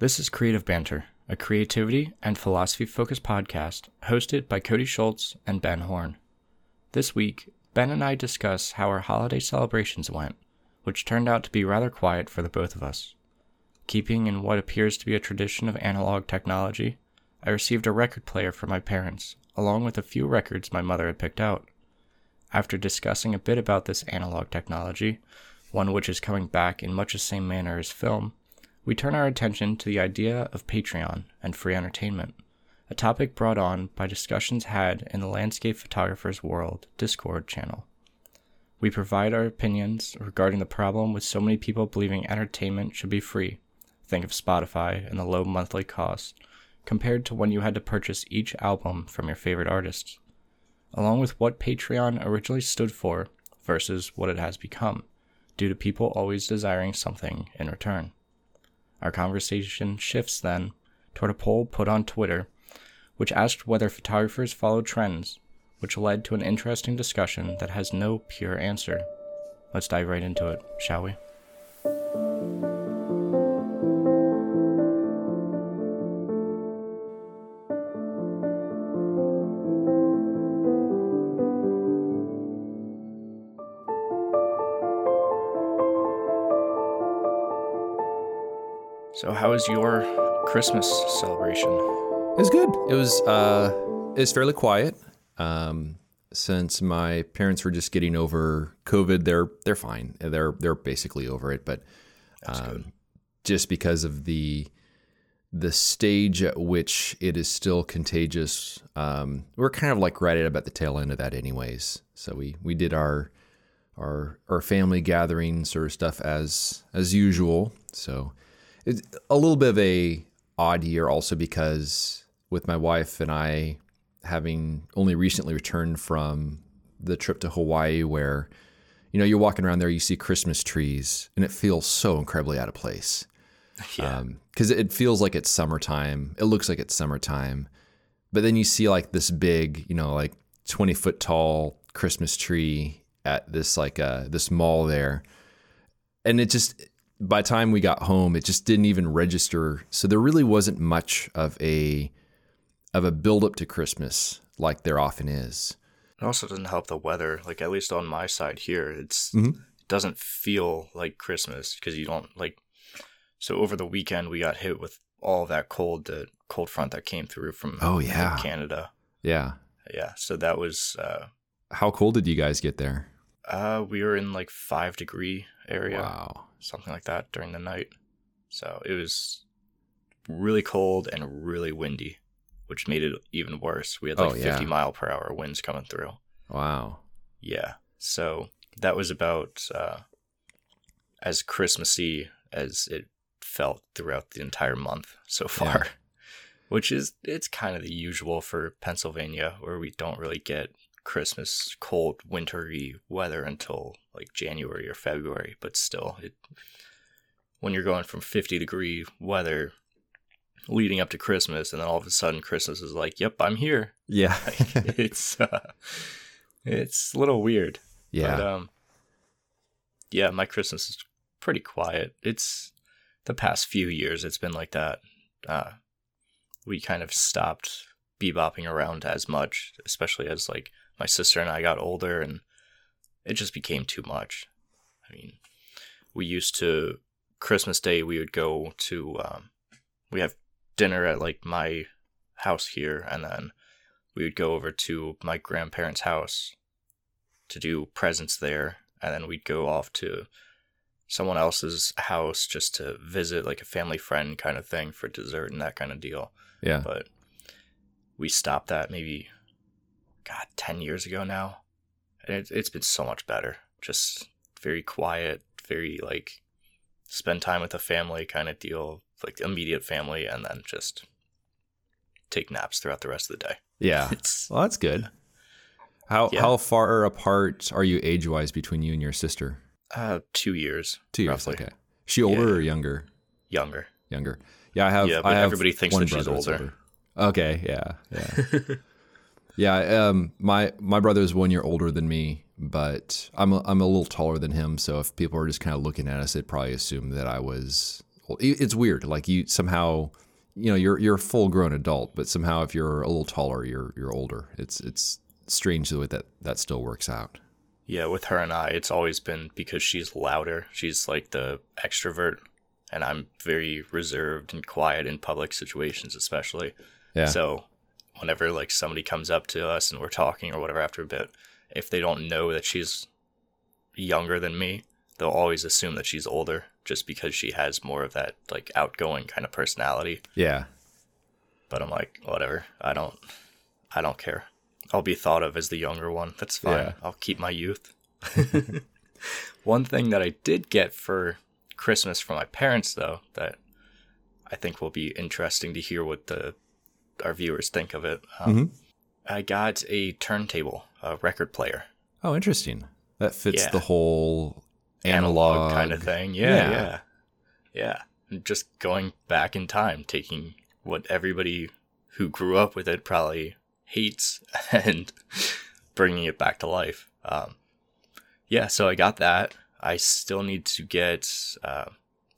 This is Creative Banter, a creativity and philosophy focused podcast hosted by Cody Schultz and Ben Horne. This week, Ben and I discuss how our holiday celebrations went, which turned out to be rather quiet for the both of us. Keeping in what appears to be a tradition of analog technology, I received a record player from my parents, along with a few records my mother had picked out. After discussing a bit about this analog technology, one which is coming back in much the same manner as film, we turn our attention to the idea of Patreon and free entertainment, a topic brought on by discussions had in the Landscape Photographers World Discord channel. We provide our opinions regarding the problem with so many people believing entertainment should be free. Think of Spotify and the low monthly cost, compared to when you had to purchase each album from your favorite artists, along with what Patreon originally stood for versus what it has become, due to people always desiring something in return. Our conversation shifts then toward a poll put on Twitter, which asked whether photographers follow trends, which led to an interesting discussion that has no pure answer. Let's dive right into it, shall we? So, how was your Christmas celebration? It was good. It was uh, it was fairly quiet. Um, since my parents were just getting over COVID, they're they're fine. They're they're basically over it. But um, just because of the the stage at which it is still contagious, um, we're kind of like right at about the tail end of that, anyways. So we we did our our our family gatherings sort of stuff as as usual. So it's a little bit of a odd year also because with my wife and I having only recently returned from the trip to Hawaii where you know you're walking around there you see Christmas trees and it feels so incredibly out of place. Yeah. Cuz it feels like it's summertime. It looks like it's summertime. But then you see like this big, you know, like 20 foot tall Christmas tree at this like uh this mall there. And it just by the time we got home, it just didn't even register. So there really wasn't much of a of a build up to Christmas like there often is. It also doesn't help the weather. Like at least on my side here, it's Mhm. it doesn't feel like Christmas because you don't like. So over the weekend, we got hit with all that cold, the cold front that came through from Oh, yeah. Canada. Yeah. Yeah, so that was uh, How cold did you guys get there? uh, we were in like five degree area, Wow. something like that during the night. So it was really cold and really windy, which made it even worse. We had like Oh, yeah. 50 mile per hour winds coming through. Wow. Yeah. So that was about uh, as Christmassy as it felt throughout the entire month so far, which is it's kind of the usual for Pennsylvania, where we don't really get Christmas cold, wintry weather until like January or February. But still, it when you're going from 50 degree weather leading up to Christmas, and then all of a sudden Christmas is like, "Yep, I'm here." Yeah. Like, it's uh, it's a little weird. yeah. But, um, yeah, my Christmas is pretty quiet. It's the past few years, it's been like that. Uh, we kind of stopped bebopping around as much, especially as like my sister and I got older, and it just became too much. I mean, we used to Christmas Day we would go to um, we have dinner at like my house here, and then we would go over to my grandparents' house to do presents there, and then we'd go off to someone else's house just to visit, like a family friend kind of thing for dessert and that kind of deal. yeah. But we stopped that maybe, God, 10 years ago now. And it, it's been so much better. Just very quiet, very like spend time with the family kind of deal, like immediate family, and then just take naps throughout the rest of the day. Yeah. It's Well, that's good. How Yeah. how far apart are you age wise between you and your sister? uh, two years. Two years. roughly. Okay. She older Yeah. or younger? Younger. Younger. Yeah, I have. Yeah, but I have everybody thinks that she's that's older. Okay. Yeah. Yeah. yeah. Um. My my brother is one year older than me, but I'm a, I'm a little taller than him. So if people are just kind of looking at us, they'd probably assume that I was. It's weird. Like you somehow, you know, you're you're a full grown adult, but somehow if you're a little taller, you're you're older. It's it's strange the way that that still works out. Yeah, with her and I, it's always been because she's louder. She's like the extrovert, and I'm very reserved and quiet in public situations, especially. Yeah. So, whenever like somebody comes up to us and we're talking or whatever after a bit, if they don't know that she's younger than me, they'll always assume that she's older just because she has more of that like outgoing kind of personality. yeah. But I'm like, whatever. I don't I don't care. I'll be thought of as the younger one. That's fine. Yeah. I'll keep my youth. one thing that I did get for Christmas from my parents though that I think will be interesting to hear what the our viewers think of it. Um, Mhm. I got a turntable, a record player, Oh, interesting. That fits Yeah. the whole analog, analog, kind of thing. Yeah, Yeah. yeah, yeah. And just going back in time, taking what everybody who grew up with it probably hates and bringing it back to life. Um, yeah, so I got that. I still need to get. Uh,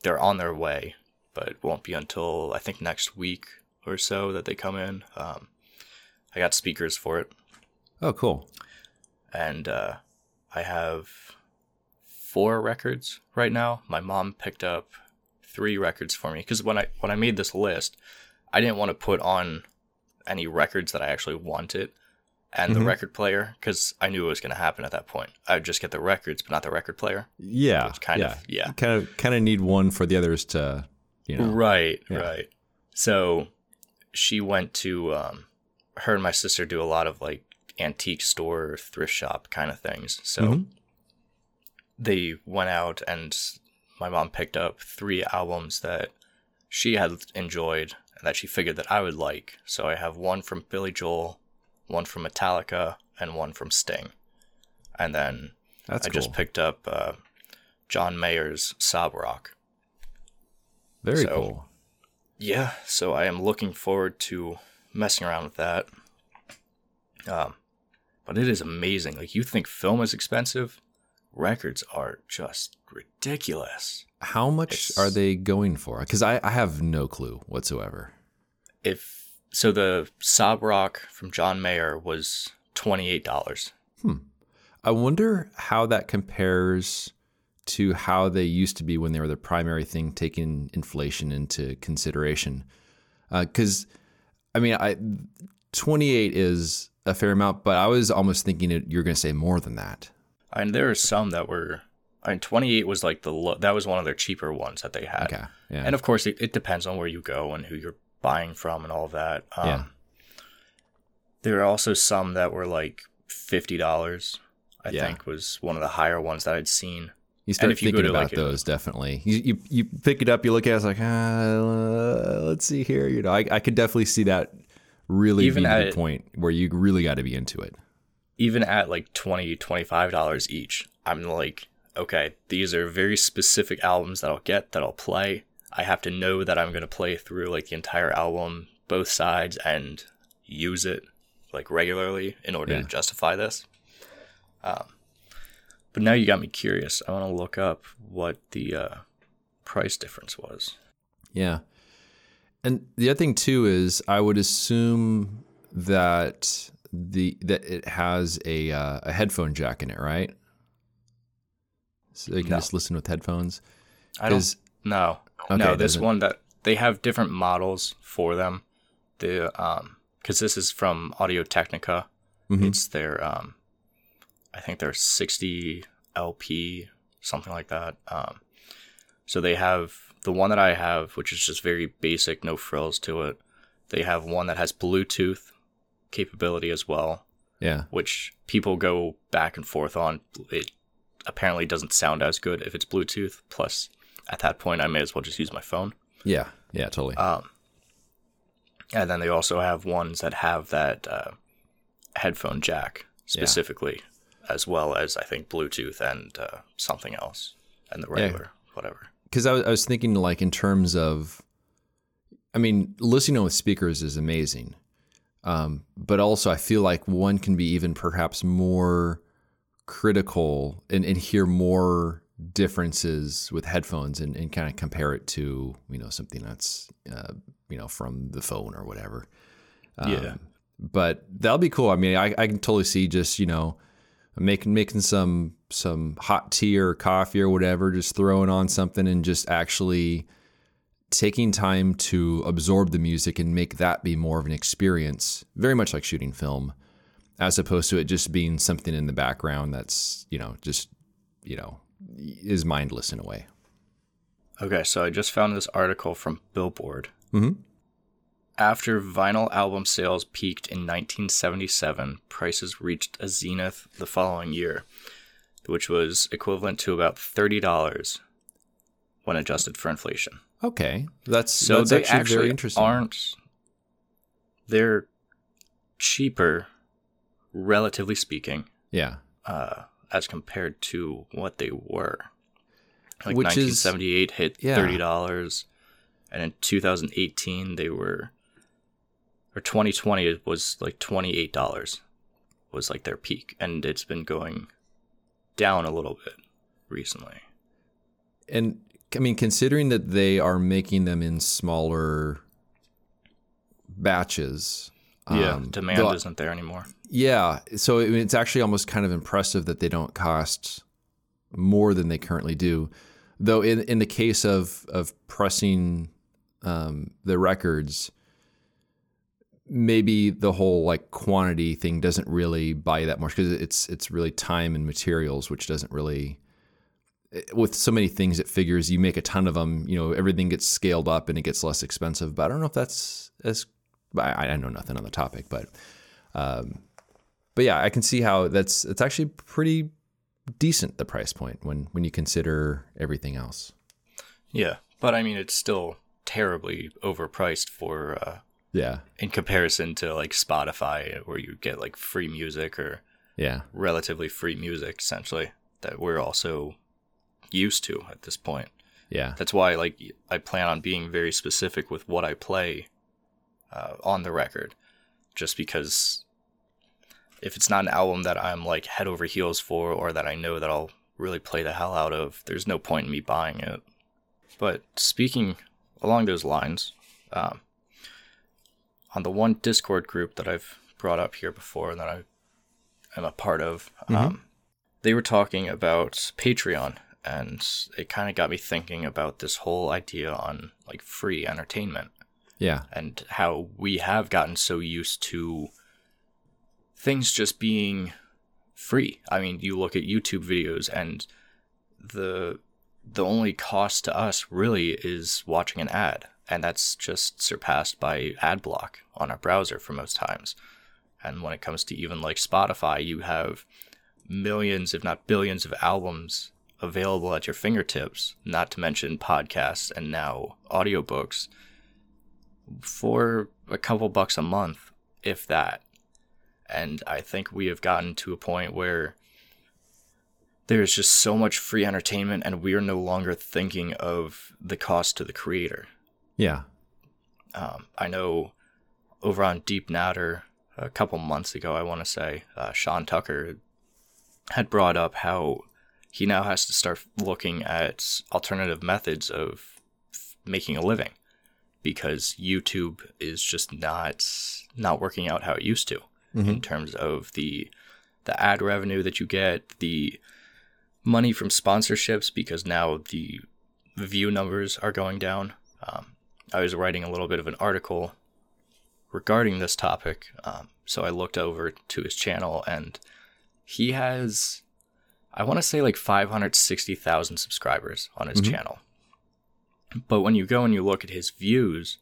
they're on their way, but it won't be until I think next week or so that they come in. Um, I got speakers for it Oh, cool. and uh, I have four records right now. My mom picked up three records for me because when I when I made this list, I didn't want to put on any records that I actually wanted and the Mhm. record player because I knew it was going to happen at that point. I would just get the records, but not the record player. Yeah. Kind yeah. of yeah, Kind of kind of need one for the others to, you know. Right, Yeah. right. So she went to um her and my sister do a lot of like antique store thrift shop kind of things. So Mhm. they went out and my mom picked up three albums that she had enjoyed and that she figured that I would like. So I have one from Billy Joel, one from Metallica, and one from Sting. And then That's I cool. just picked up uh, John Mayer's Sob Rock. Very so- cool. Yeah, so I am looking forward to messing around with that. Um, but it is amazing. Like you think film is expensive, records are just ridiculous. How much It's- are they going for? Because I, I have no clue whatsoever. If so, the Sob Rock from John Mayer was twenty eight dollars. Hmm. I wonder how that compares to how they used to be when they were the primary thing, taking inflation into consideration. Because, I mean, I 28 is a fair amount, but I was almost thinking it, you're going to say more than that. And there are some that were. I mean, twenty eight was like the lo- that was one of their cheaper ones that they had. Okay. Yeah. And of course, it, it depends on where you go and who you're buying from and all of that. Um, Yeah. There are also some that were like fifty dollars. I Yeah. think was one of the higher ones that I'd seen. You start you thinking about like, a- those, definitely. You, you you pick it up, you look at it, it's like, ah, let's see here. You know, I, I could definitely see that really Even being the point where you really got to be into it. Even at like 20 dollars each, I'm like, okay, these are very specific albums that I'll get that I'll play. I have to know that I'm gonna play through like the entire album, both sides, and use it like regularly in order Yeah. to justify this. Um, but now you got me curious. I want to look up what the uh, price difference was. Yeah. And the other thing too is I would assume that the that it has a uh, a headphone jack in it, right? So you can No. just listen with headphones. I don't No, Okay, no. This one that they have different models for them. The um, because this is from Audio Technica. Mhm. It's their um, I think they're 60 LP, something like that. Um, so they have the one that I have, which is just very basic, no frills to it. They have one that has Bluetooth capability as well, Yeah. which people go back and forth on. It apparently doesn't sound as good if it's Bluetooth. Plus, at that point, I may as well just use my phone. Yeah. Yeah. Totally. Um, and then they also have ones that have that uh, headphone jack specifically, as well as I think Bluetooth and uh, something else, and the regular whatever. because I, was- I was thinking like in terms of i mean listening with speakers is amazing um, but also i feel like one can be even perhaps more critical and, and hear more differences with headphones and, and kind of compare it to you know something that's uh, you know from the phone or whatever. Um, Yeah. But that'll be cool. I mean, I, I can totally see just you know making making some some hot tea or coffee or whatever, just throwing on something and just actually taking time to absorb the music and make that be more of an experience, very much like shooting film, as opposed to it just being something in the background that's you know just you know is mindless in a way. Okay, so I just found this article from Billboard. Mhm. After vinyl album sales peaked in 1977, prices reached a zenith the following year, which was equivalent to about $30 when adjusted for inflation. Okay, that's So that's they actually, actually very interesting. aren't. They're cheaper, relatively speaking, yeah, uh, as compared to what they were. Like Which is- 1978 hit yeah. thirty dollars, and in 2018 they were, or 2020 it was like twenty eight dollars, was like their peak, and it's been going down a little bit recently. and I mean, considering that they are making them in smaller batches. yeah, um, demand though- isn't there anymore. Yeah, so I mean, it's actually almost kind of impressive that they don't cost more than they currently do. Though in in the case of of pressing um, the records, maybe the whole like quantity thing doesn't really buy you that much because it's it's really time and materials, which doesn't really. With so many things, it figures you make a ton of them. You know, everything gets scaled up and it gets less expensive. But I don't know if that's as. I, I know nothing on the topic, but um, but yeah, I can see how that's it's actually pretty decent the price point when when you consider everything else. Yeah, but I mean it's still terribly overpriced for uh, Yeah, in comparison to like Spotify, where you get like free music or yeah, relatively free music, essentially that we're also used to at this point. yeah, That's why like I plan on being very specific with what I play uh, on the record, just because if it's not an album that I'm like head over heels for or that I know that I'll really play the hell out of, there's no point in me buying it. But speaking along those lines, um, on the one Discord group that I've brought up here before that I am a part of, um, they were talking about Patreon, and it kind of got me thinking about this whole idea on like free entertainment. Yeah, and how we have gotten so used to things just being free. I mean, you look at YouTube videos and the the only cost to us really is watching an ad, and that's just surpassed by ad block on our browser for most times. And when it comes to even like Spotify, you have millions, if not billions, of albums available at your fingertips, not to mention podcasts and now audiobooks for a couple bucks a month, if that. And I think we have gotten to a point where there's just so much free entertainment, and we are no longer thinking of the cost to the creator. Yeah, Um, I know over on Deep Natter a couple months ago, I want to say, uh, Sean Tucker had brought up how he now has to start looking at alternative methods of f- making a living because YouTube is just not not working out how it used to in terms of the the ad revenue that you get, the money from sponsorships because now the view numbers are going down. Um, I was writing a little bit of an article regarding this topic, um, so I looked over to his channel and he has, I want to say like 560,000 subscribers on his channel. But when you go and you look at his views,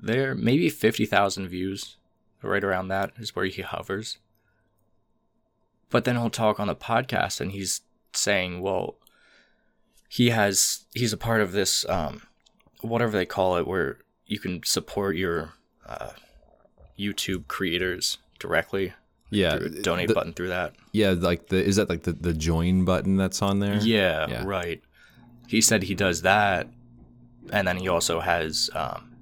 there maybe 50,000 views, right around that is where he hovers. But then he'll talk on the podcast and he's saying, well, he has, he's a part of this, um, whatever they call it, where you can support your uh, YouTube creators directly. yeah. donate the- button through that. Yeah, like the is that like the the join button that's on there? Yeah, Yeah. right. He said he does that, and then he also has um,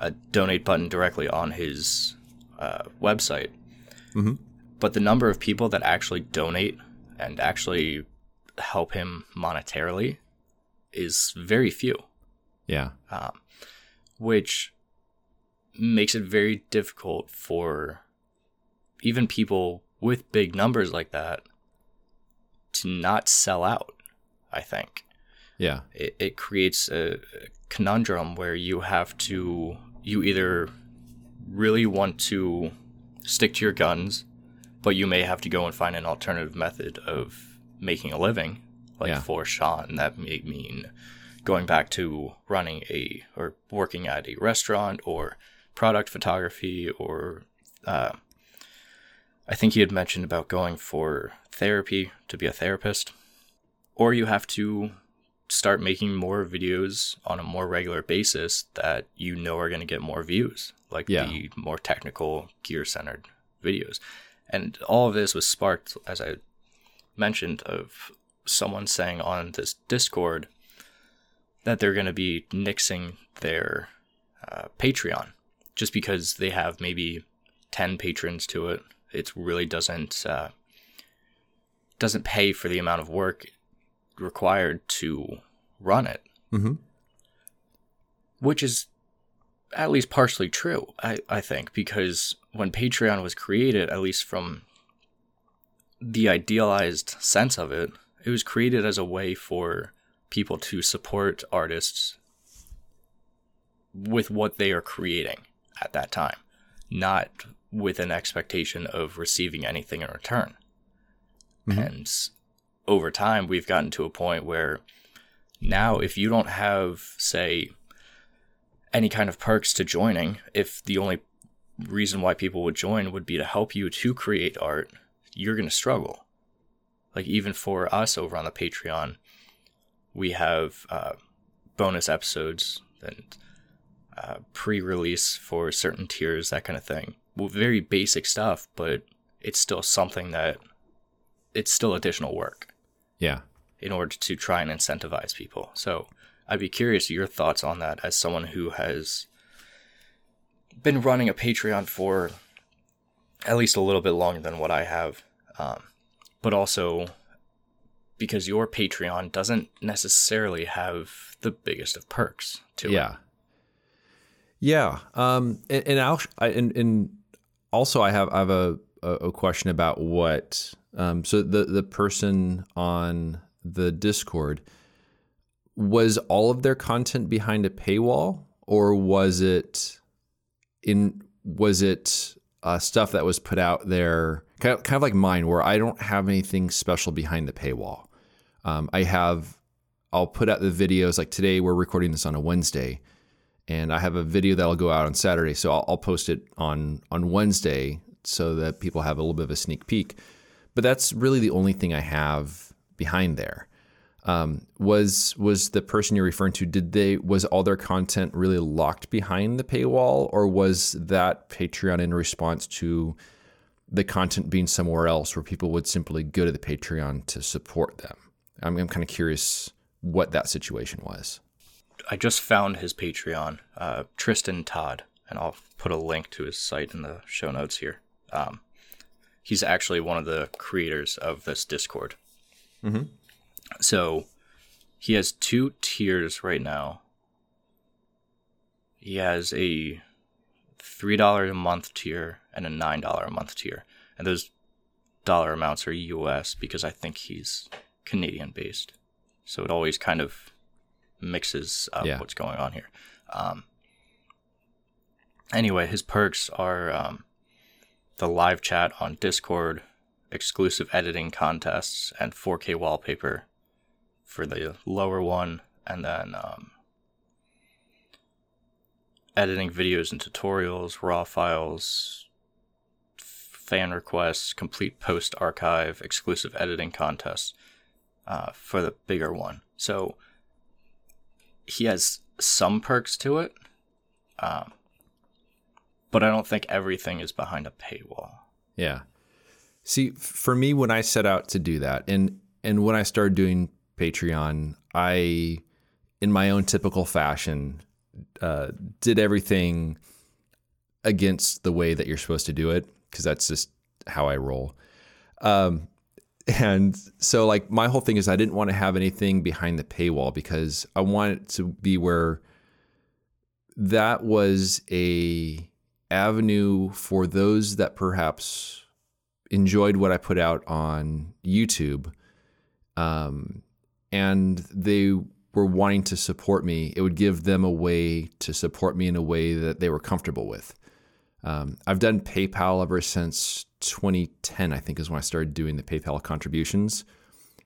a donate button directly on his uh, website. Mhm. But the number of people that actually donate and actually help him monetarily is very few, Yeah. Um, which makes it very difficult for even people with big numbers like that to not sell out. I think Yeah. it, it creates a conundrum where you have to you either really want to stick to your guns but you may have to go and find an alternative method of making a living like Yeah. for sean that may mean going back to running a or working at a restaurant or product photography or uh, i think he had mentioned about going for therapy to be a therapist or you have to start making more videos on a more regular basis that you know are going to get more views, like Yeah. the more technical, gear centered videos. And all of this was sparked, as I mentioned, of someone saying on this Discord that they're going to be nixing their uh, Patreon just because they have maybe 10 patrons to it. It really doesn't. Uh, doesn't pay for the amount of work required to run it, Mm-hmm. which is at least partially true, I, I think, because when Patreon was created, at least from the idealized sense of it, it was created as a way for people to support artists with what they are creating at that time, not with an expectation of receiving anything in return. Mm-hmm. And over time, we've gotten to a point where now, if you don't have, say, any kind of perks to joining, if the only reason why people would join would be to help you to create art, you're going to struggle. Like, even for us over on the Patreon, we have uh, bonus episodes and uh, pre release for certain tiers, that kind of thing. Well, very basic stuff, but it's still something that it's still additional work Yeah. in order to try and incentivize people. So I'd be curious your thoughts on that as someone who has been running a Patreon for at least a little bit longer than what I have, um, but also because your Patreon doesn't necessarily have the biggest of perks to it. Yeah. Yeah. Um, and, and I'll, and, and also I have, I have a, a question about what, um, so the, the person on the Discord, was all of their content behind a paywall or was it in, was it uh, stuff that was put out there kind of, kind of like mine where I don't have anything special behind the paywall. Um, I have, I'll put out the videos like today we're recording this on a Wednesday and I have a video that'll go out on Saturday. So I'll, I'll post it on on Wednesday so that people have a little bit of a sneak peek. But that's really the only thing I have behind there. Um, was was the person you're referring to? Did they was all their content really locked behind the paywall, or was that Patreon in response to the content being somewhere else, where people would simply go to the Patreon to support them? I'm, I'm kind of curious what that situation was. I just found his Patreon, uh, Tristan Todd, and I'll put a link to his site in the show notes here. Um, he's actually one of the creators of this Discord. Mhm. So he has two tiers right now. He has a three dollar a month tier and a nine dollar a month tier, and those dollar amounts are U.S. because I think he's Canadian based. So it always kind of mixes up Yeah. what's going on here. Um, anyway, his perks are um, the live chat on Discord, exclusive editing contests, and 4K wallpaper for the lower one, and then um, editing videos and tutorials, raw files, fan requests, complete post archive, exclusive editing contests uh, for the bigger one. So he has some perks to it, um, but I don't think everything is behind a paywall. Yeah. See, for me, when I set out to do that, and and when I started doing Patreon, I, in my own typical fashion, uh, did everything against the way that you're supposed to do it because that's just how I roll. Um, and so like my whole thing is I didn't want to have anything behind the paywall because I want it to be where that was a avenue for those that perhaps enjoyed what I put out on YouTube, um, and they were wanting to support me. It would give them a way to support me in a way that they were comfortable with. Um, I've done PayPal ever since 2010, I think, is when I started doing the PayPal contributions.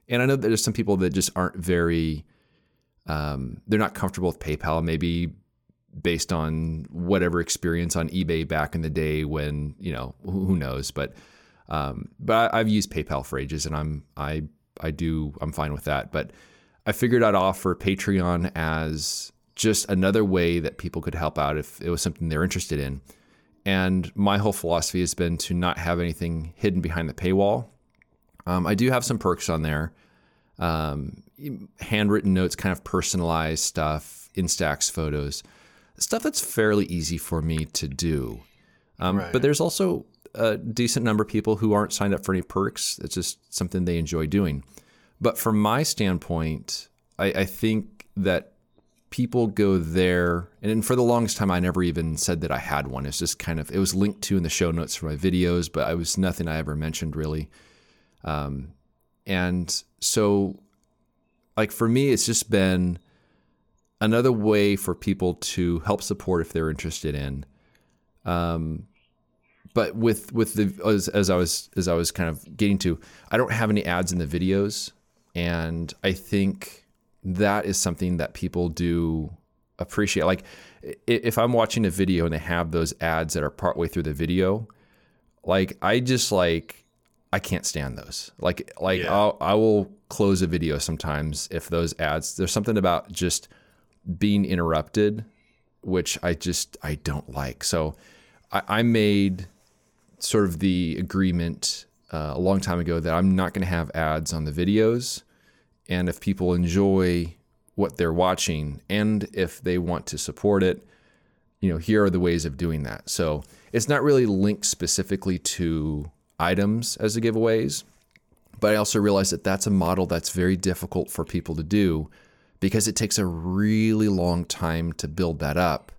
And I know that there's some people that just aren't very, um, they're not comfortable with PayPal. Maybe based on whatever experience on eBay back in the day when you know who knows but um, but I, have used PayPal for ages and I'm I I do I'm fine with that but I figured I'd offer Patreon as just another way that people could help out if it was something they're interested in and my whole philosophy has been to not have anything hidden behind the paywall um, I do have some perks on there um, handwritten notes kind of personalized stuff instax photos stuff that's fairly easy for me to do. Um, right. But there's also a decent number of people who aren't signed up for any perks. It's just something they enjoy doing. But from my standpoint, I, I think that people go there, and for the longest time, I never even said that I had one. It's just kind of it was linked to in the show notes for my videos, but I was nothing I ever mentioned really. Um, and so, like for me, it's just been another way for people to help support if they're interested in. Um, but with with the as, as I was as I was kind of getting to, I don't have any ads in the videos, and I think that is something that people do appreciate. Like if I'm watching a video and they have those ads that are partway through the video, like I just like I can't stand those. Like like yeah. I'll, I will close a video sometimes if those ads. There's something about just being interrupted, which I just I don't like. So I, I made sort of the agreement uh, a long time ago that I'm not going to have ads on the videos, and if people enjoy what they're watching and if they want to support it, you know, here are the ways of doing that. So it's not really linked specifically to items as the giveaways, but I also realize that that's a model that's very difficult for people to do because it takes a really long time to build that up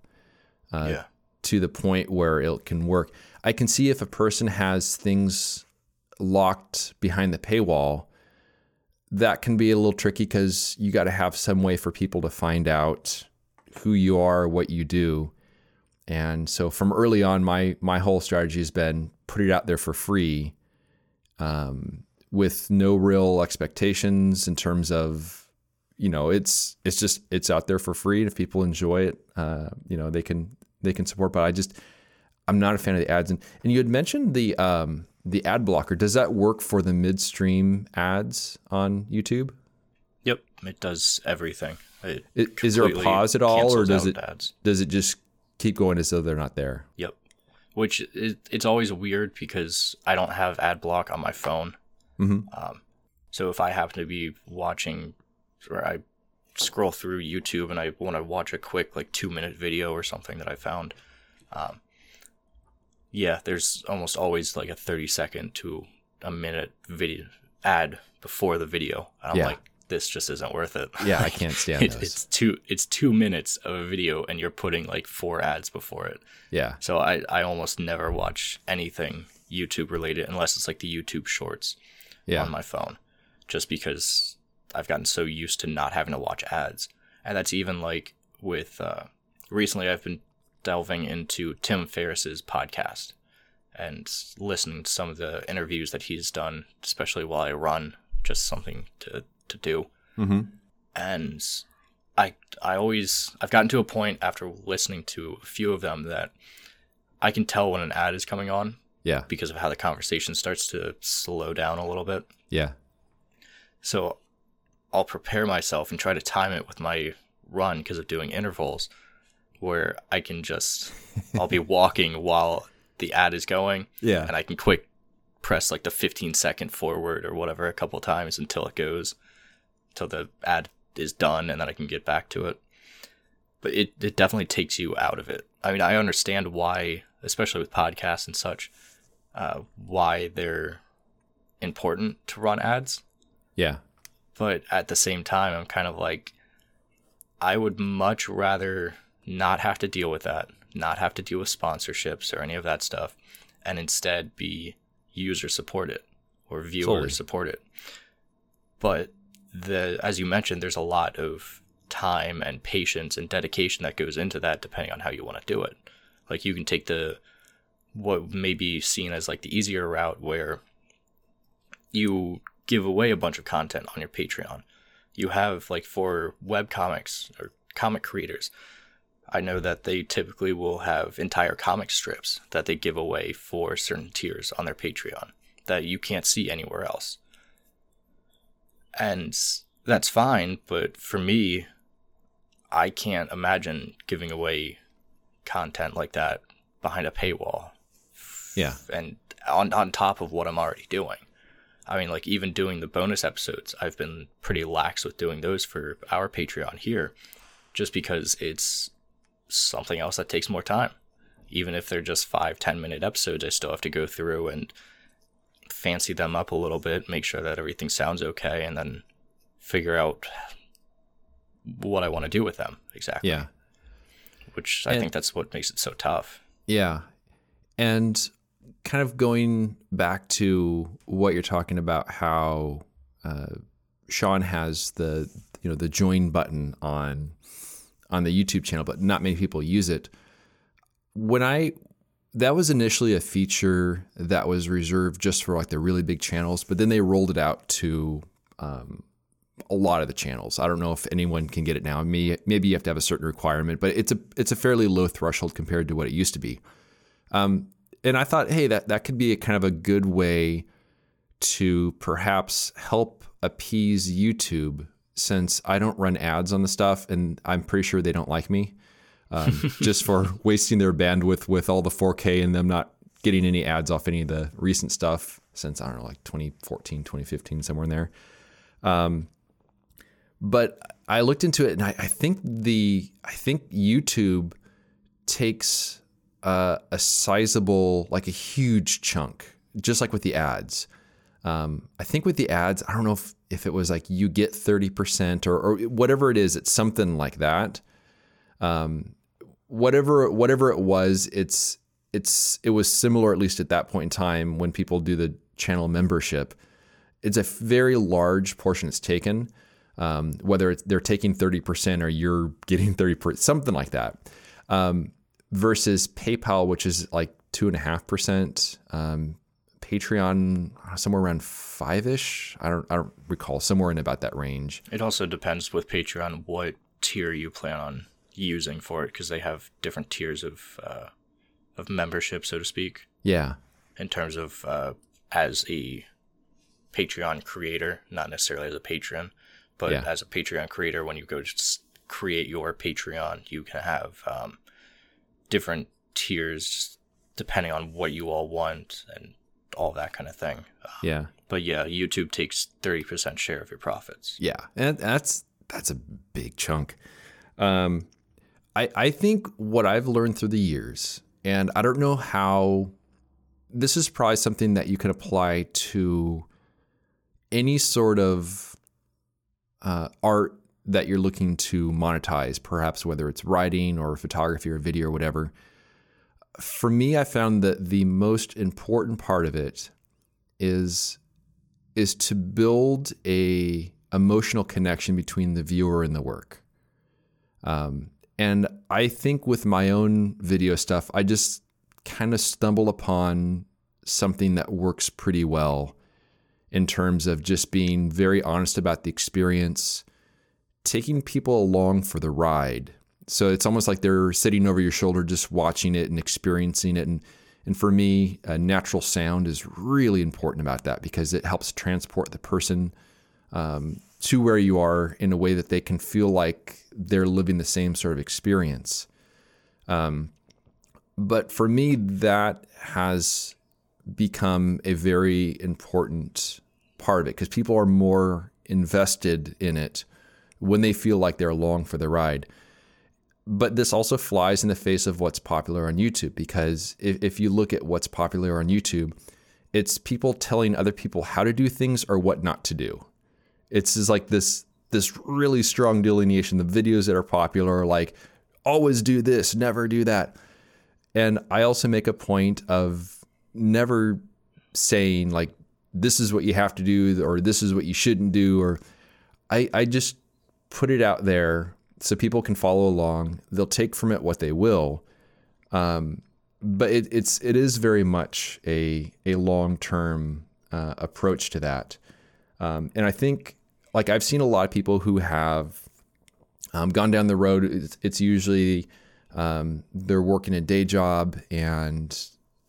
uh, yeah. to the point where it can work. I can see if a person has things locked behind the paywall, that can be a little tricky because you got to have some way for people to find out who you are, what you do. And so from early on, my my whole strategy has been put it out there for free, um, with no real expectations in terms of you know, it's it's just it's out there for free, and if people enjoy it, uh, you know, they can they can support. But I just I'm not a fan of the ads. And and you had mentioned the um, the ad blocker. Does that work for the midstream ads on YouTube? Yep, it does everything. It is there a pause at all, or does it ads. does it just keep going as though they're not there? Yep. Which is, it's always weird because I don't have ad block on my phone. Mm-hmm. Um, so if I happen to be watching where I scroll through YouTube and I want to watch a quick like two minute video or something that I found. Um, yeah, there's almost always like a 30 second to a minute video ad before the video. And I'm yeah. like, this just isn't worth it. Yeah, I can't stand it, It's two it's two minutes of a video and you're putting like four ads before it. Yeah. So I, I almost never watch anything YouTube related unless it's like the YouTube shorts yeah. on my phone. Just because I've gotten so used to not having to watch ads. And that's even like with uh, recently I've been delving into Tim Ferriss's podcast and listening to some of the interviews that he's done, especially while I run, just something to to do. Mm-hmm. And I I always I've gotten to a point after listening to a few of them that I can tell when an ad is coming on. Yeah. Because of how the conversation starts to slow down a little bit. Yeah. So I'll prepare myself and try to time it with my run because of doing intervals where I can just I'll be walking while the ad is going. Yeah. And I can quick press like the 15 second forward or whatever a couple times until it goes until the ad is done and then I can get back to it. But it, it definitely takes you out of it. I mean, I understand why, especially with podcasts and such, uh, why they're important to run ads. Yeah. But at the same time, I'm kind of like, I would much rather not have to deal with that, not have to deal with sponsorships or any of that stuff, and instead be user supported or viewer Totally. supported. But the as you mentioned, there's a lot of time and patience and dedication that goes into that depending on how you want to do it. Like you can take the what may be seen as like the easier route where you give away a bunch of content on your Patreon. You have like for web comics or comic creators, I know that they typically will have entire comic strips that they give away for certain tiers on their Patreon that you can't see anywhere else. And that's fine, but for me, I can't imagine giving away content like that behind a paywall Yeah. and on on top of what I'm already doing. I mean, like even doing the bonus episodes, I've been pretty lax with doing those for our Patreon here, just because it's something else that takes more time. Even if they're just five, ten minute episodes, I still have to go through and fancy them up a little bit, make sure that everything sounds okay, and then figure out what I want to do with them exactly. Yeah. Which I And- think that's what makes it so tough. Yeah. And kind of going back to what you're talking about, how uh, Sean has the you know the join button on on the YouTube channel, but not many people use it. When I that was initially a feature that was reserved just for like the really big channels, but then they rolled it out to um, a lot of the channels. I don't know if anyone can get it now. Maybe, maybe you have to have a certain requirement, but it's a it's a fairly low threshold compared to what it used to be. Um, and I thought, hey, that that could be a kind of a good way to perhaps help appease YouTube since I don't run ads on the stuff, and I'm pretty sure they don't like me um, just for wasting their bandwidth with all the 4K and them not getting any ads off any of the recent stuff since I don't know, like 2014, 2015, somewhere in there. Um, but I looked into it, and I, I think the I think YouTube takes uh, a sizable, like a huge chunk, just like with the ads. Um, I think with the ads, I don't know if, if it was like you get 30% or, or whatever it is, it's something like that. Um, whatever, whatever it was, it's, it's, it was similar, at least at that point in time when people do the channel membership. It's a very large portion it's taken, um, whether they're taking 30% or you're getting 30%, something like that. Um, versus PayPal, which is like two and a half percent. Patreon somewhere around five ish. I don't I don't recall somewhere in about that range. It also depends with Patreon what tier you plan on using for it because they have different tiers of uh, of membership, so to speak, Yeah, in terms of uh, as a Patreon creator, not necessarily as a patron, but Yeah. as a Patreon creator, when you go to create your Patreon, you can have um, different tiers depending on what you all want and all that kind of thing. yeah, But yeah, YouTube takes 30% share of your profits. yeah, and that's that's a big chunk. Um, I I think what I've learned through the years, and I don't know how. This is probably something that you can apply to any sort of uh, art that you're looking to monetize, perhaps whether it's writing or photography or video or whatever. For me, I found that the most important part of it is is to build a emotional connection between the viewer and the work. Um, and I think with my own video stuff, I just kind of stumble upon something that works pretty well in terms of just being very honest about the experience, taking people along for the ride. So it's almost like they're sitting over your shoulder, just watching it and experiencing it. And and for me, uh, natural sound is really important about that because it helps transport the person um, to where you are in a way that they can feel like they're living the same sort of experience. Um, but for me, that has become a very important part of it because people are more invested in it when they feel like they're along for the ride. But this also flies in the face of what's popular on YouTube because if, if you look at what's popular on YouTube, it's people telling other people how to do things or what not to do. It's just like this this really strong delineation. The videos that are popular are like always do this, never do that. And I also make a point of never saying like this is what you have to do or this is what you shouldn't do or I I just put it out there so people can follow along. They'll take from it what they will. Um, but it, it's it is very much a a long term uh, approach to that, um, and I think like I've seen a lot of people who have um, gone down the road. It's, it's usually um, they're working a day job and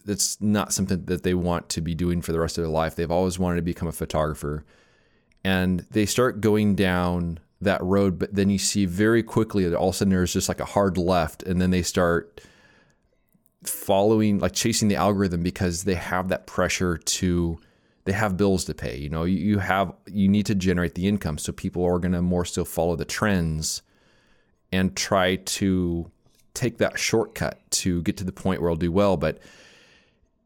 it's not something that they want to be doing for the rest of their life. They've always wanted to become a photographer, and they start going down that road. But then you see very quickly that all of a sudden there's just like a hard left, and then they start following like chasing the algorithm because they have that pressure to they have bills to pay you know you have you need to generate the income so people are going to more so follow the trends and try to take that shortcut to get to the point where I'll do well but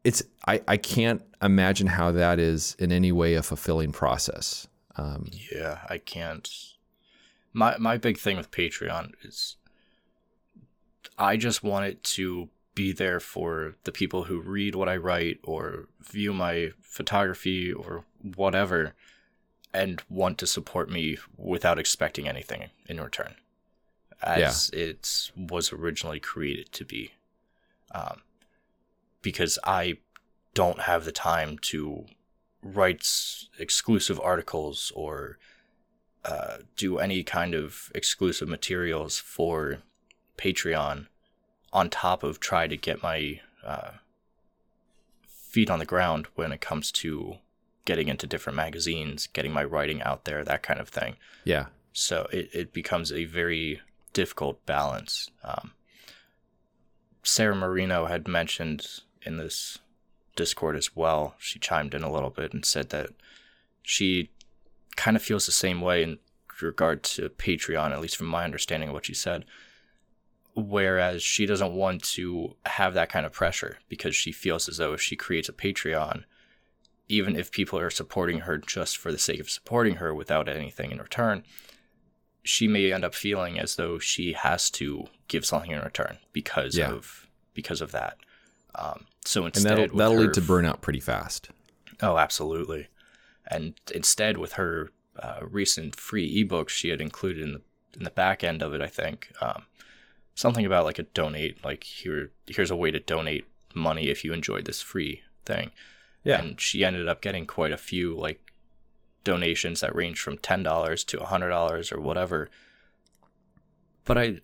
it's i, I can't imagine how that is in any way a fulfilling process um, yeah i can't my my big thing with patreon is i just want it to be there for the people who read what I write or view my photography or whatever and want to support me without expecting anything in return as yeah. it was originally created to be um, because i don't have the time to write exclusive articles or uh, do any kind of exclusive materials for patreon on top of try to get my uh, feet on the ground when it comes to getting into different magazines, getting my writing out there, that kind of thing. Yeah. So it, it becomes a very difficult balance. Um, Sarah Marino had mentioned in this Discord as well, she chimed in a little bit and said that she kind of feels the same way in regard to Patreon, at least from my understanding of what she said whereas she doesn't want to have that kind of pressure because she feels as though if she creates a Patreon, even if people are supporting her just for the sake of supporting her without anything in return, she may end up feeling as though she has to give something in return because yeah. of because of that. Um, so instead, and that'll, that'll lead to burnout pretty fast. Oh, absolutely. And instead, with her uh, recent free ebook, she had included in the in the back end of it, I think, um, something about like a donate, like here here's a way to donate money if you enjoyed this free thing. Yeah. And she ended up getting quite a few like donations that range from ten dollars to a hundred dollars or whatever. But I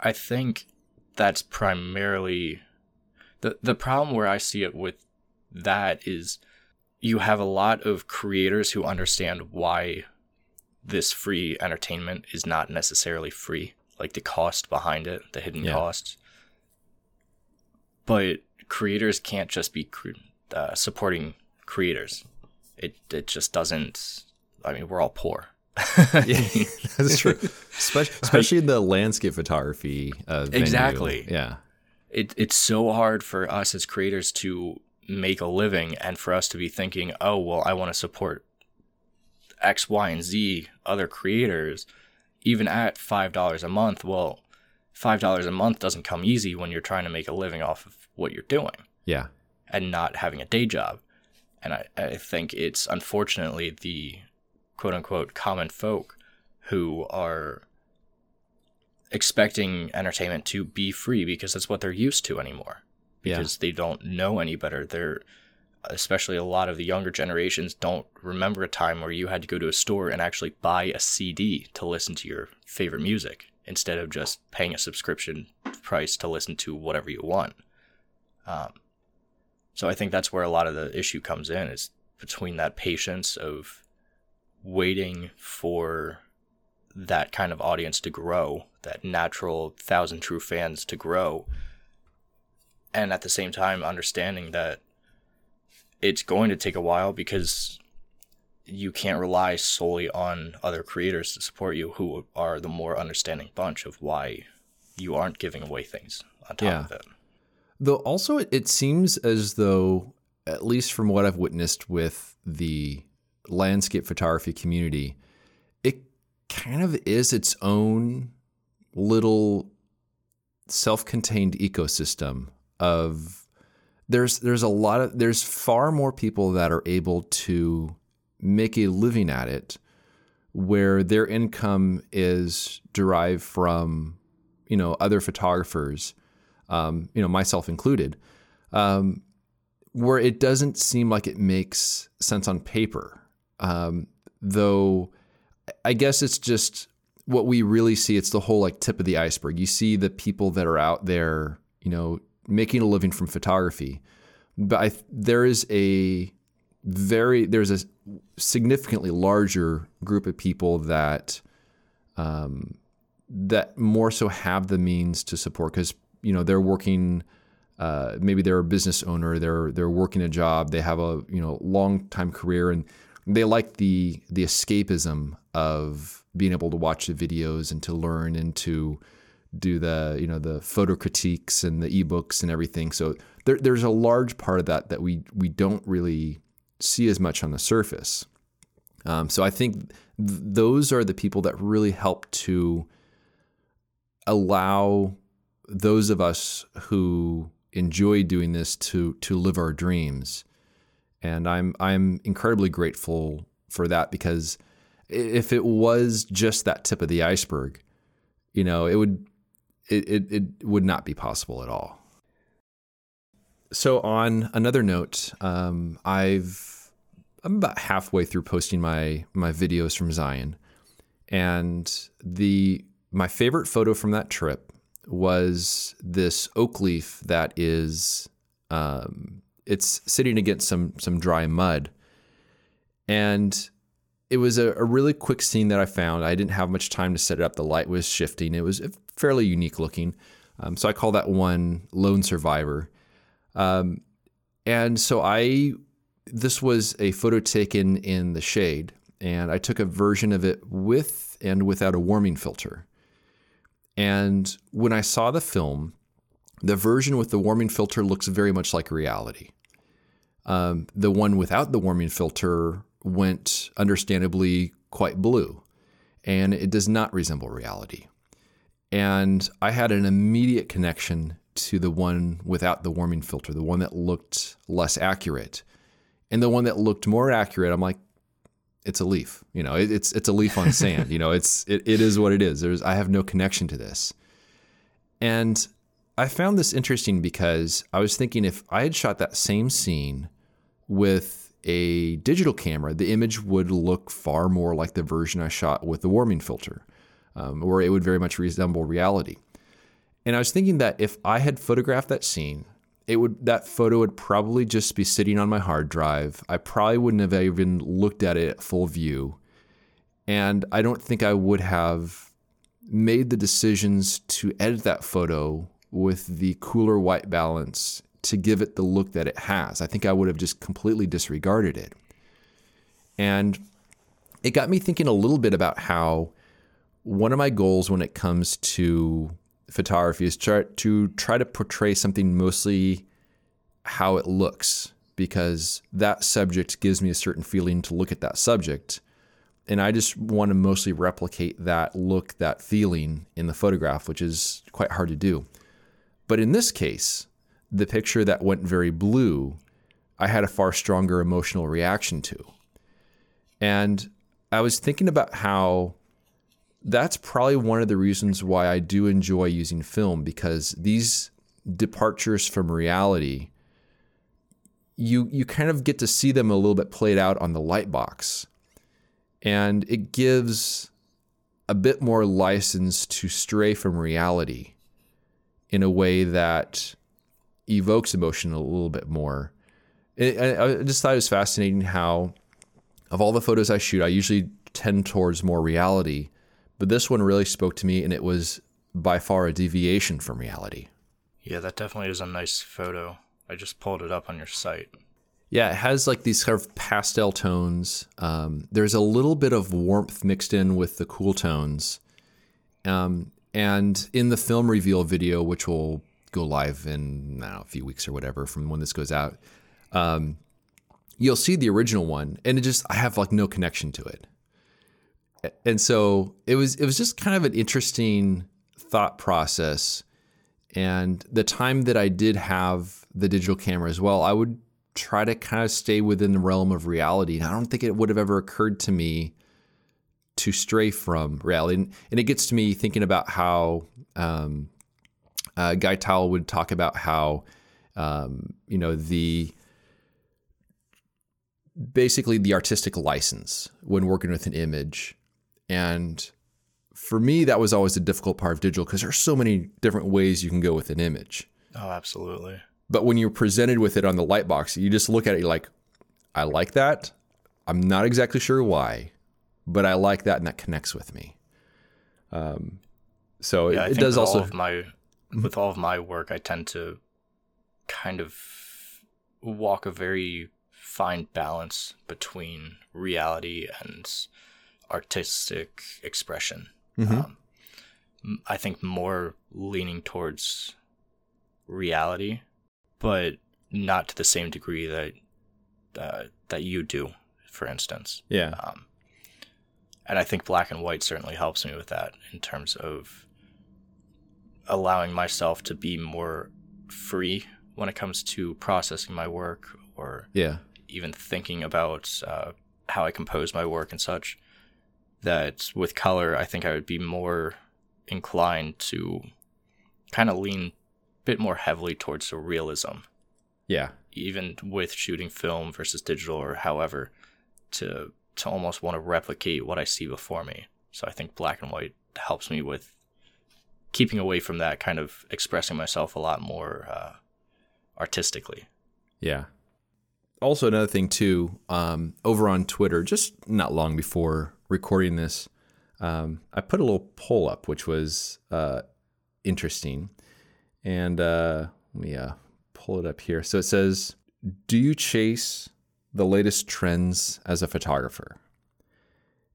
I think that's primarily the the problem where I see it with that is you have a lot of creators who understand why this free entertainment is not necessarily free like the cost behind it, the hidden yeah. costs. But creators can't just be uh, supporting creators. It it just doesn't. I mean, we're all poor. yeah, that's true. Especially, especially in the landscape photography. Uh, exactly. Yeah. It it's so hard for us as creators to make a living, and for us to be thinking, oh well, I want to support X, Y, and Z other creators even at $5 a month, well, $5 a month doesn't come easy when you're trying to make a living off of what you're doing. Yeah. And not having a day job. And I, I think it's unfortunately the quote unquote common folk who are expecting entertainment to be free because that's what they're used to anymore. Because yeah. they don't know any better. They're especially a lot of the younger generations don't remember a time where you had to go to a store and actually buy a CD to listen to your favorite music instead of just paying a subscription price to listen to whatever you want. Um, so I think that's where a lot of the issue comes in is between that patience of waiting for that kind of audience to grow, that natural thousand true fans to grow, and at the same time understanding that it's going to take a while because you can't rely solely on other creators to support you who are the more understanding bunch of why you aren't giving away things on top yeah. of it. Though also it seems as though at least from what I've witnessed with the landscape photography community, it kind of is its own little self-contained ecosystem of there's there's a lot of there's far more people that are able to make a living at it where their income is derived from you know other photographers um, you know myself included um, where it doesn't seem like it makes sense on paper. Um, though i guess it's just what we really see. It's the whole like tip of the iceberg. You see the people that are out there you know making a living from photography but I, there is a very there's a significantly larger group of people that um, that more so have the means to support because you know they're working uh, maybe they're a business owner they're they're working a job they have a you know long time career and they like the the escapism of being able to watch the videos and to learn and to do the you know the photo critiques and the ebooks and everything so there, there's a large part of that that we we don't really see as much on the surface um, so I think th- those are the people that really help to allow those of us who enjoy doing this to to live our dreams. And I'm I'm incredibly grateful for that because if it was just that tip of the iceberg, you know, it would it, it, it would not be possible at all. So on another note, um, I've I'm about halfway through posting my my videos from Zion, and the my favorite photo from that trip was this oak leaf that is um, it's sitting against some some dry mud, and it was a, a, really quick scene that I found. I didn't have much time to set it up. The light was shifting. It was fairly unique looking, um, so I call that one "Lone Survivor." Um, and so I this was a photo taken in the shade, and I took a version of it with and without a warming filter. And when I saw the film, the version with the warming filter looks very much like reality. Um, the one without the warming filter went understandably quite blue, and it does not resemble reality. And I had an immediate connection to the one without the warming filter, the one that looked less accurate. And the one that looked more accurate, I'm like, it's a leaf. You know, it, it's it's a leaf on sand. you know, it's it, it is what it is. There's I have no connection to this. And I found this interesting because I was thinking if I had shot that same scene with a digital camera, the image would look far more like the version I shot with the warming filter, um, or it would very much resemble reality. And I was thinking that if I had photographed that scene it would that photo would probably just be sitting on my hard drive. I probably wouldn't have even looked at it full view. And I don't think I would have made the decisions to edit that photo with the cooler white balance to give it the look that it has. I think I would have just completely disregarded it. And it got me thinking a little bit about how one of my goals when it comes to photography is try, to try to portray something mostly how it looks because that subject gives me a certain feeling to look at that subject. And I just want to mostly replicate that look, that feeling in the photograph, which is quite hard to do. But in this case, the picture that went very blue, I had a far stronger emotional reaction to. And I was thinking about how that's probably one of the reasons why I do enjoy using film because these departures from reality you you kind of get to see them a little bit played out on the light box and it gives a bit more license to stray from reality in a way that evokes emotion a little bit more. I just thought it was fascinating how, of all the photos I shoot, I usually tend towards more reality. But this one really spoke to me, and it was by far a deviation from reality. Yeah, that definitely is a nice photo. I just pulled it up on your site. Yeah, it has like these kind of pastel tones. Um, there's a little bit of warmth mixed in with the cool tones. Um, and in the film reveal video, which will go live in know, a few weeks or whatever from when this goes out, Um, you'll see the original one, and it just I have like no connection to it, and so it was it was just kind of an interesting thought process. And the time that I did have the digital camera as well, I would try to kind of stay within the realm of reality. And I don't think it would have ever occurred to me to stray from reality. And, and it gets to me thinking about how um, uh, Guy Tal would talk about how, um, you know, the basically the artistic license when working with an image. And for me, that was always a difficult part of digital because there's so many different ways you can go with an image. Oh, absolutely. But when you're presented with it on the lightbox, you just look at it, you're like, I like that. I'm not exactly sure why, but I like that and that connects with me. Um, so Yeah, it, it does also. my with all of my work, I tend to kind of walk a very fine balance between reality and artistic expression. Mhm. Um, I think more leaning towards reality, but not to the same degree that uh, that you do, for instance. yeah. Um, and I think black and white certainly helps me with that in terms of allowing myself to be more free when it comes to processing my work or Yeah. even thinking about uh, how I compose my work and such. That with color, I think I would be more inclined to kind of lean a bit more heavily towards the realism Yeah. even with shooting film versus digital or however to to almost want to replicate what I see before me. So I think black and white helps me with keeping away from that kind of expressing myself a lot more uh, artistically. Yeah. Also, another thing too, um, over on Twitter, just not long before recording this, um, I put a little poll up, which was uh, interesting, and uh, let me uh, pull it up here. So it says, "Do you chase the latest trends as a photographer?"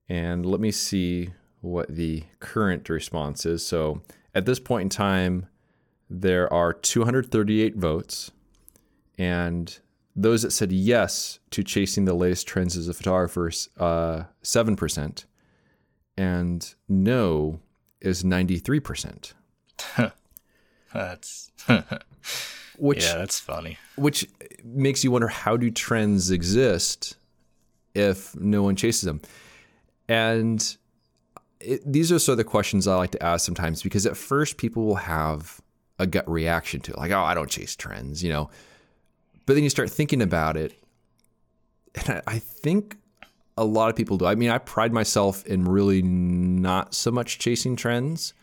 And let me see what the current response is. So at this point in time, there are 238 votes. And those that said yes to chasing the latest trends as a photographer, uh, 7%. And no is 93%. That's Which, yeah, that's funny. which makes you wonder how do trends exist if no one chases them? And it, these are sort of the questions I like to ask sometimes because at first people will have a gut reaction to it, like, oh, I don't chase trends, you know. But then you start thinking about it, and I, I think a lot of people do. I mean, I pride myself in really not so much chasing trends.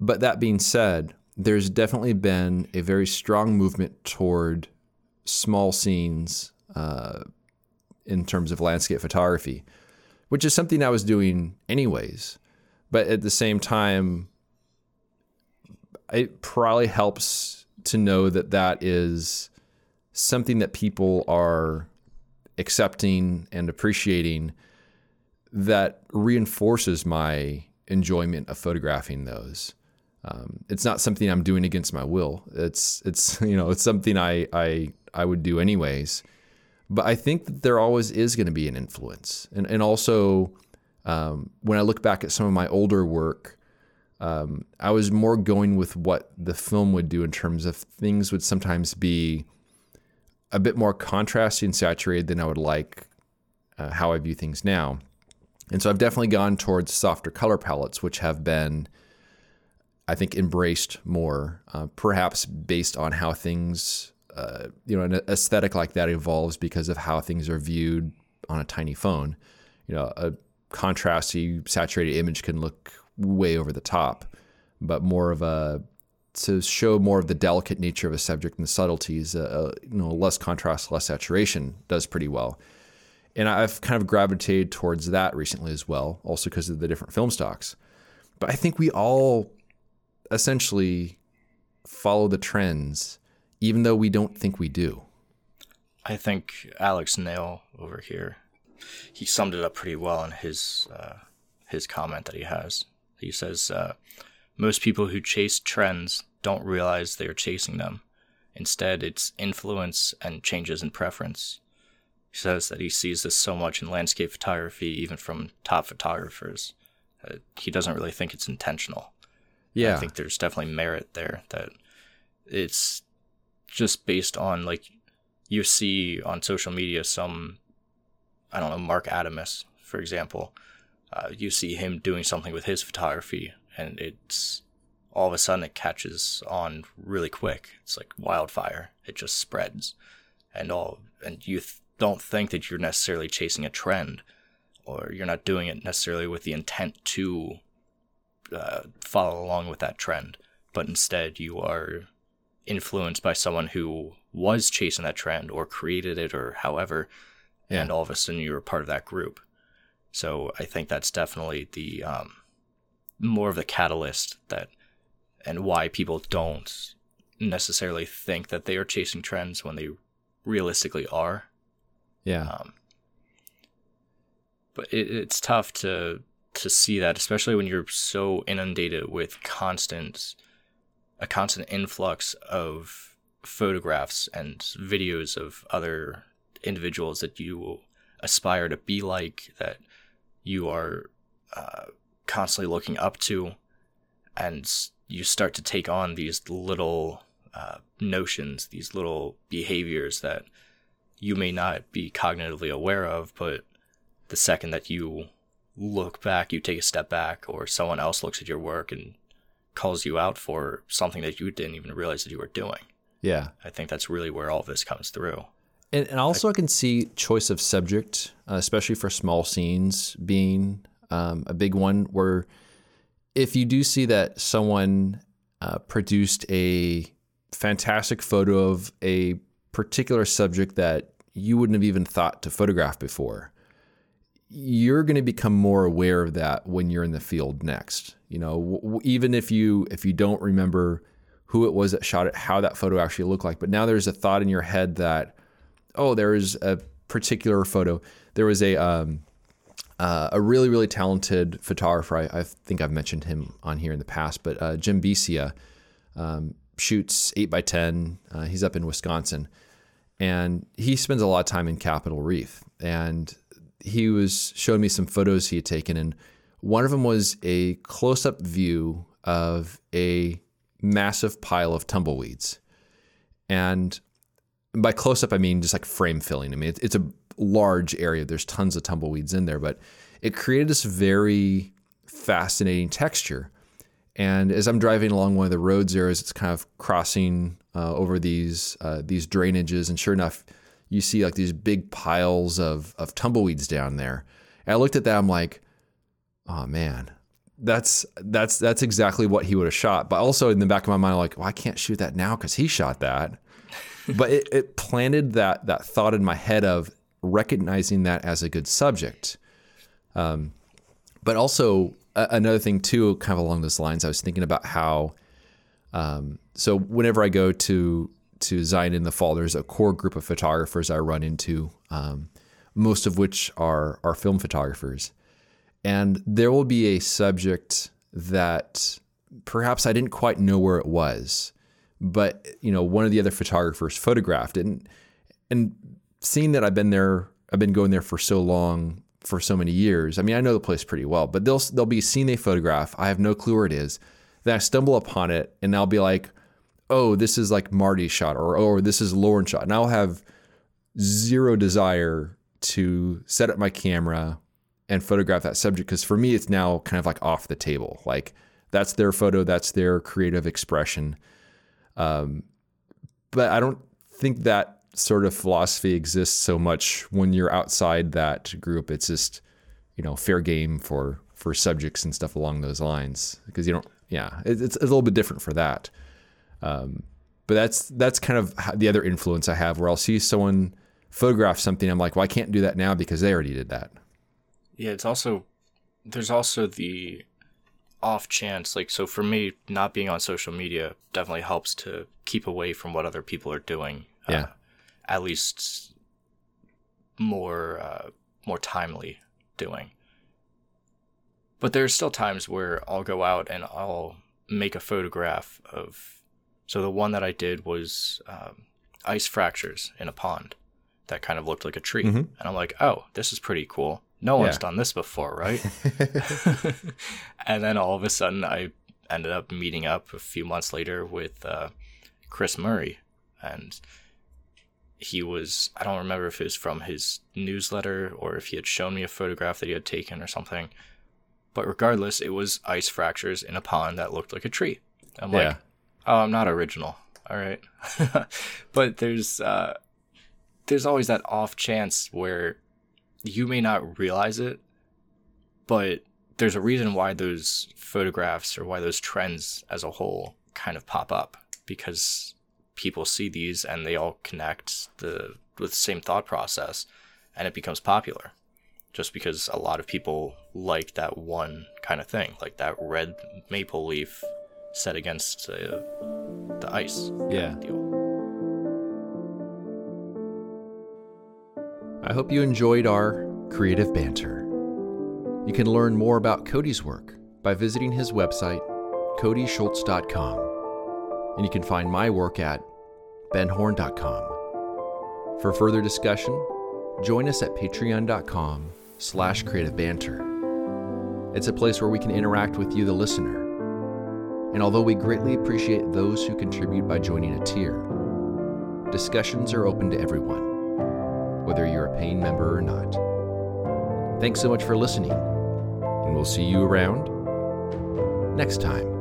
But that being said, there's definitely been a very strong movement toward small scenes uh, in terms of landscape photography, which is something I was doing anyways. But at the same time, it probably helps to know that that is something that people are accepting and appreciating that reinforces my enjoyment of photographing those. Um, it's not something I'm doing against my will. It's it's you know it's something I I I would do anyways. But I think that there always is going to be an influence, and and also um, when I look back at some of my older work, um, I was more going with what the film would do in terms of things would sometimes be a bit more contrasty and saturated than I would like uh, how I view things now. And so I've definitely gone towards softer color palettes, which have been, I think, embraced more, uh, perhaps based on how things, uh, you know, an aesthetic like that evolves because of how things are viewed on a tiny phone. You know, a contrasty, saturated image can look way over the top, but more of a to show more of the delicate nature of a subject and the subtleties, uh, you know, less contrast, less saturation does pretty well. And I've kind of gravitated towards that recently as well, also because of the different film stocks. But I think we all essentially follow the trends, even though we don't think we do. I think Alex Nail over here, he summed it up pretty well in his uh, his comment that he has. He says, uh, "Most people who chase trends don't realize they are chasing them, Instead, it's influence and changes in preference. He says that he sees this so much in landscape photography, even from top photographers. Uh, he doesn't really think it's intentional. Yeah. I think there's definitely merit there that it's just based on like you see on social media some I don't know Marc Adamus for example uh, you see him doing something with his photography and it's all of a sudden it catches on really quick. It's like wildfire. It just spreads. And all and you th- don't think that you're necessarily chasing a trend or you're not doing it necessarily with the intent to uh, follow along with that trend but instead you are influenced by someone who was chasing that trend or created it or however, yeah. and all of a sudden you were part of that group. So I think that's definitely the um, more of the catalyst that and why people don't necessarily think that they are chasing trends when they realistically are. Yeah. Um, but it, it's tough to to see that, especially when you're so inundated with constant a constant influx of photographs and videos of other individuals that you aspire to be like, that you are uh, constantly looking up to, and you start to take on these little uh, notions, these little behaviors that you may not be cognitively aware of, but the second that you look back, you take a step back, or someone else looks at your work and calls you out for something that you didn't even realize that you were doing. Yeah. I think that's really where all this comes through. And, and also, I, I, can see choice of subject, uh, especially for small scenes, being um, a big one. Where if you do see that someone uh, produced a fantastic photo of a particular subject that you wouldn't have even thought to photograph before, you're going to become more aware of that when you're in the field next. You know, w- even if you if you don't remember who it was that shot it, how that photo actually looked like, but now there's a thought in your head that, oh, there is a particular photo. There was a um, uh, a really really talented photographer. I, I, think I've mentioned him on here in the past, but uh, Jim Becia um, shoots eight by ten. Uh, he's up in Wisconsin, and he spends a lot of time in Capitol Reef. And he was showing me some photos he had taken, and one of them was a close up view of a massive pile of tumbleweeds. And by close up, I mean just like frame filling. I mean, it's a large area, there's tons of tumbleweeds in there, but it created this very fascinating texture. And as I'm driving along one of the roads there, as it's kind of crossing uh, over these uh, these drainages, and sure enough, you see like these big piles of of tumbleweeds down there. And I looked at that, I'm like, oh man, that's that's that's exactly what he would have shot. But also in the back of my mind, like, well, I can't shoot that now because he shot that. but it, it planted that that thought in my head of recognizing that as a good subject. Um, but also uh, another thing too, kind of along those lines, I was thinking about how. Um, so whenever I go to to Zion in the fall, there's a core group of photographers I run into, um, most of which are are film photographers and there will be a subject that perhaps I didn't quite know where it was, but you know, one of the other photographers photographed it, and, and seeing that I've been there, I've been going there for so long, for so many years. I mean, I know the place pretty well, but they'll they'll be a photograph. I have no clue where it is. Then I stumble upon it, and I'll be like, "Oh, this is like Marty's shot," or "Oh, this is Lauren's shot," and I'll have zero desire to set up my camera and photograph that subject because for me it's now kind of like off the table. Like that's their photo that's their creative expression. Um, but i don't think that sort of philosophy exists so much when you're outside that group. It's just you know fair game for for subjects and stuff along those lines because you don't yeah it, it's, a little bit different for that um, but that's that's kind of the other influence i have where i'll see someone photograph something i'm like well i can't do that now because they already did that yeah, it's also there's also the off chance like so for me not being on social media definitely helps to keep away from what other people are doing. Yeah. Uh, at least more uh, more timely doing. But there's still times where I'll go out and I'll make a photograph of So the one that I did was um, ice fractures in a pond that kind of looked like a tree. And I'm like, oh, this is pretty cool. No one's Yeah. done this before, right? and then all of a sudden, I ended up meeting up a few months later with uh, Chris Murray. And he was, I don't remember if it was from his newsletter or if he had shown me a photograph that he had taken or something. But regardless, it was ice fractures in a pond that looked like a tree. I'm like, Yeah. Oh, I'm not original. All right. but there's, uh, there's always that off chance where you may not realize it, but there's a reason why those photographs or why those trends as a whole kind of pop up because people see these and they all connect the with the same thought process and it becomes popular just because a lot of people like that one kind of thing like that red maple leaf set against uh, the ice Yeah. I hope you enjoyed our creative banter. You can learn more about Cody's work by visiting his website, codyschultz.com. And you can find my work at benhorne.com. For further discussion, join us at patreon.com slash creative banter. It's a place where we can interact with you, the listener. And although we greatly appreciate those who contribute by joining a tier, discussions are open to everyone whether you're a paying member or not. Thanks so much for listening, and we'll see you around next time.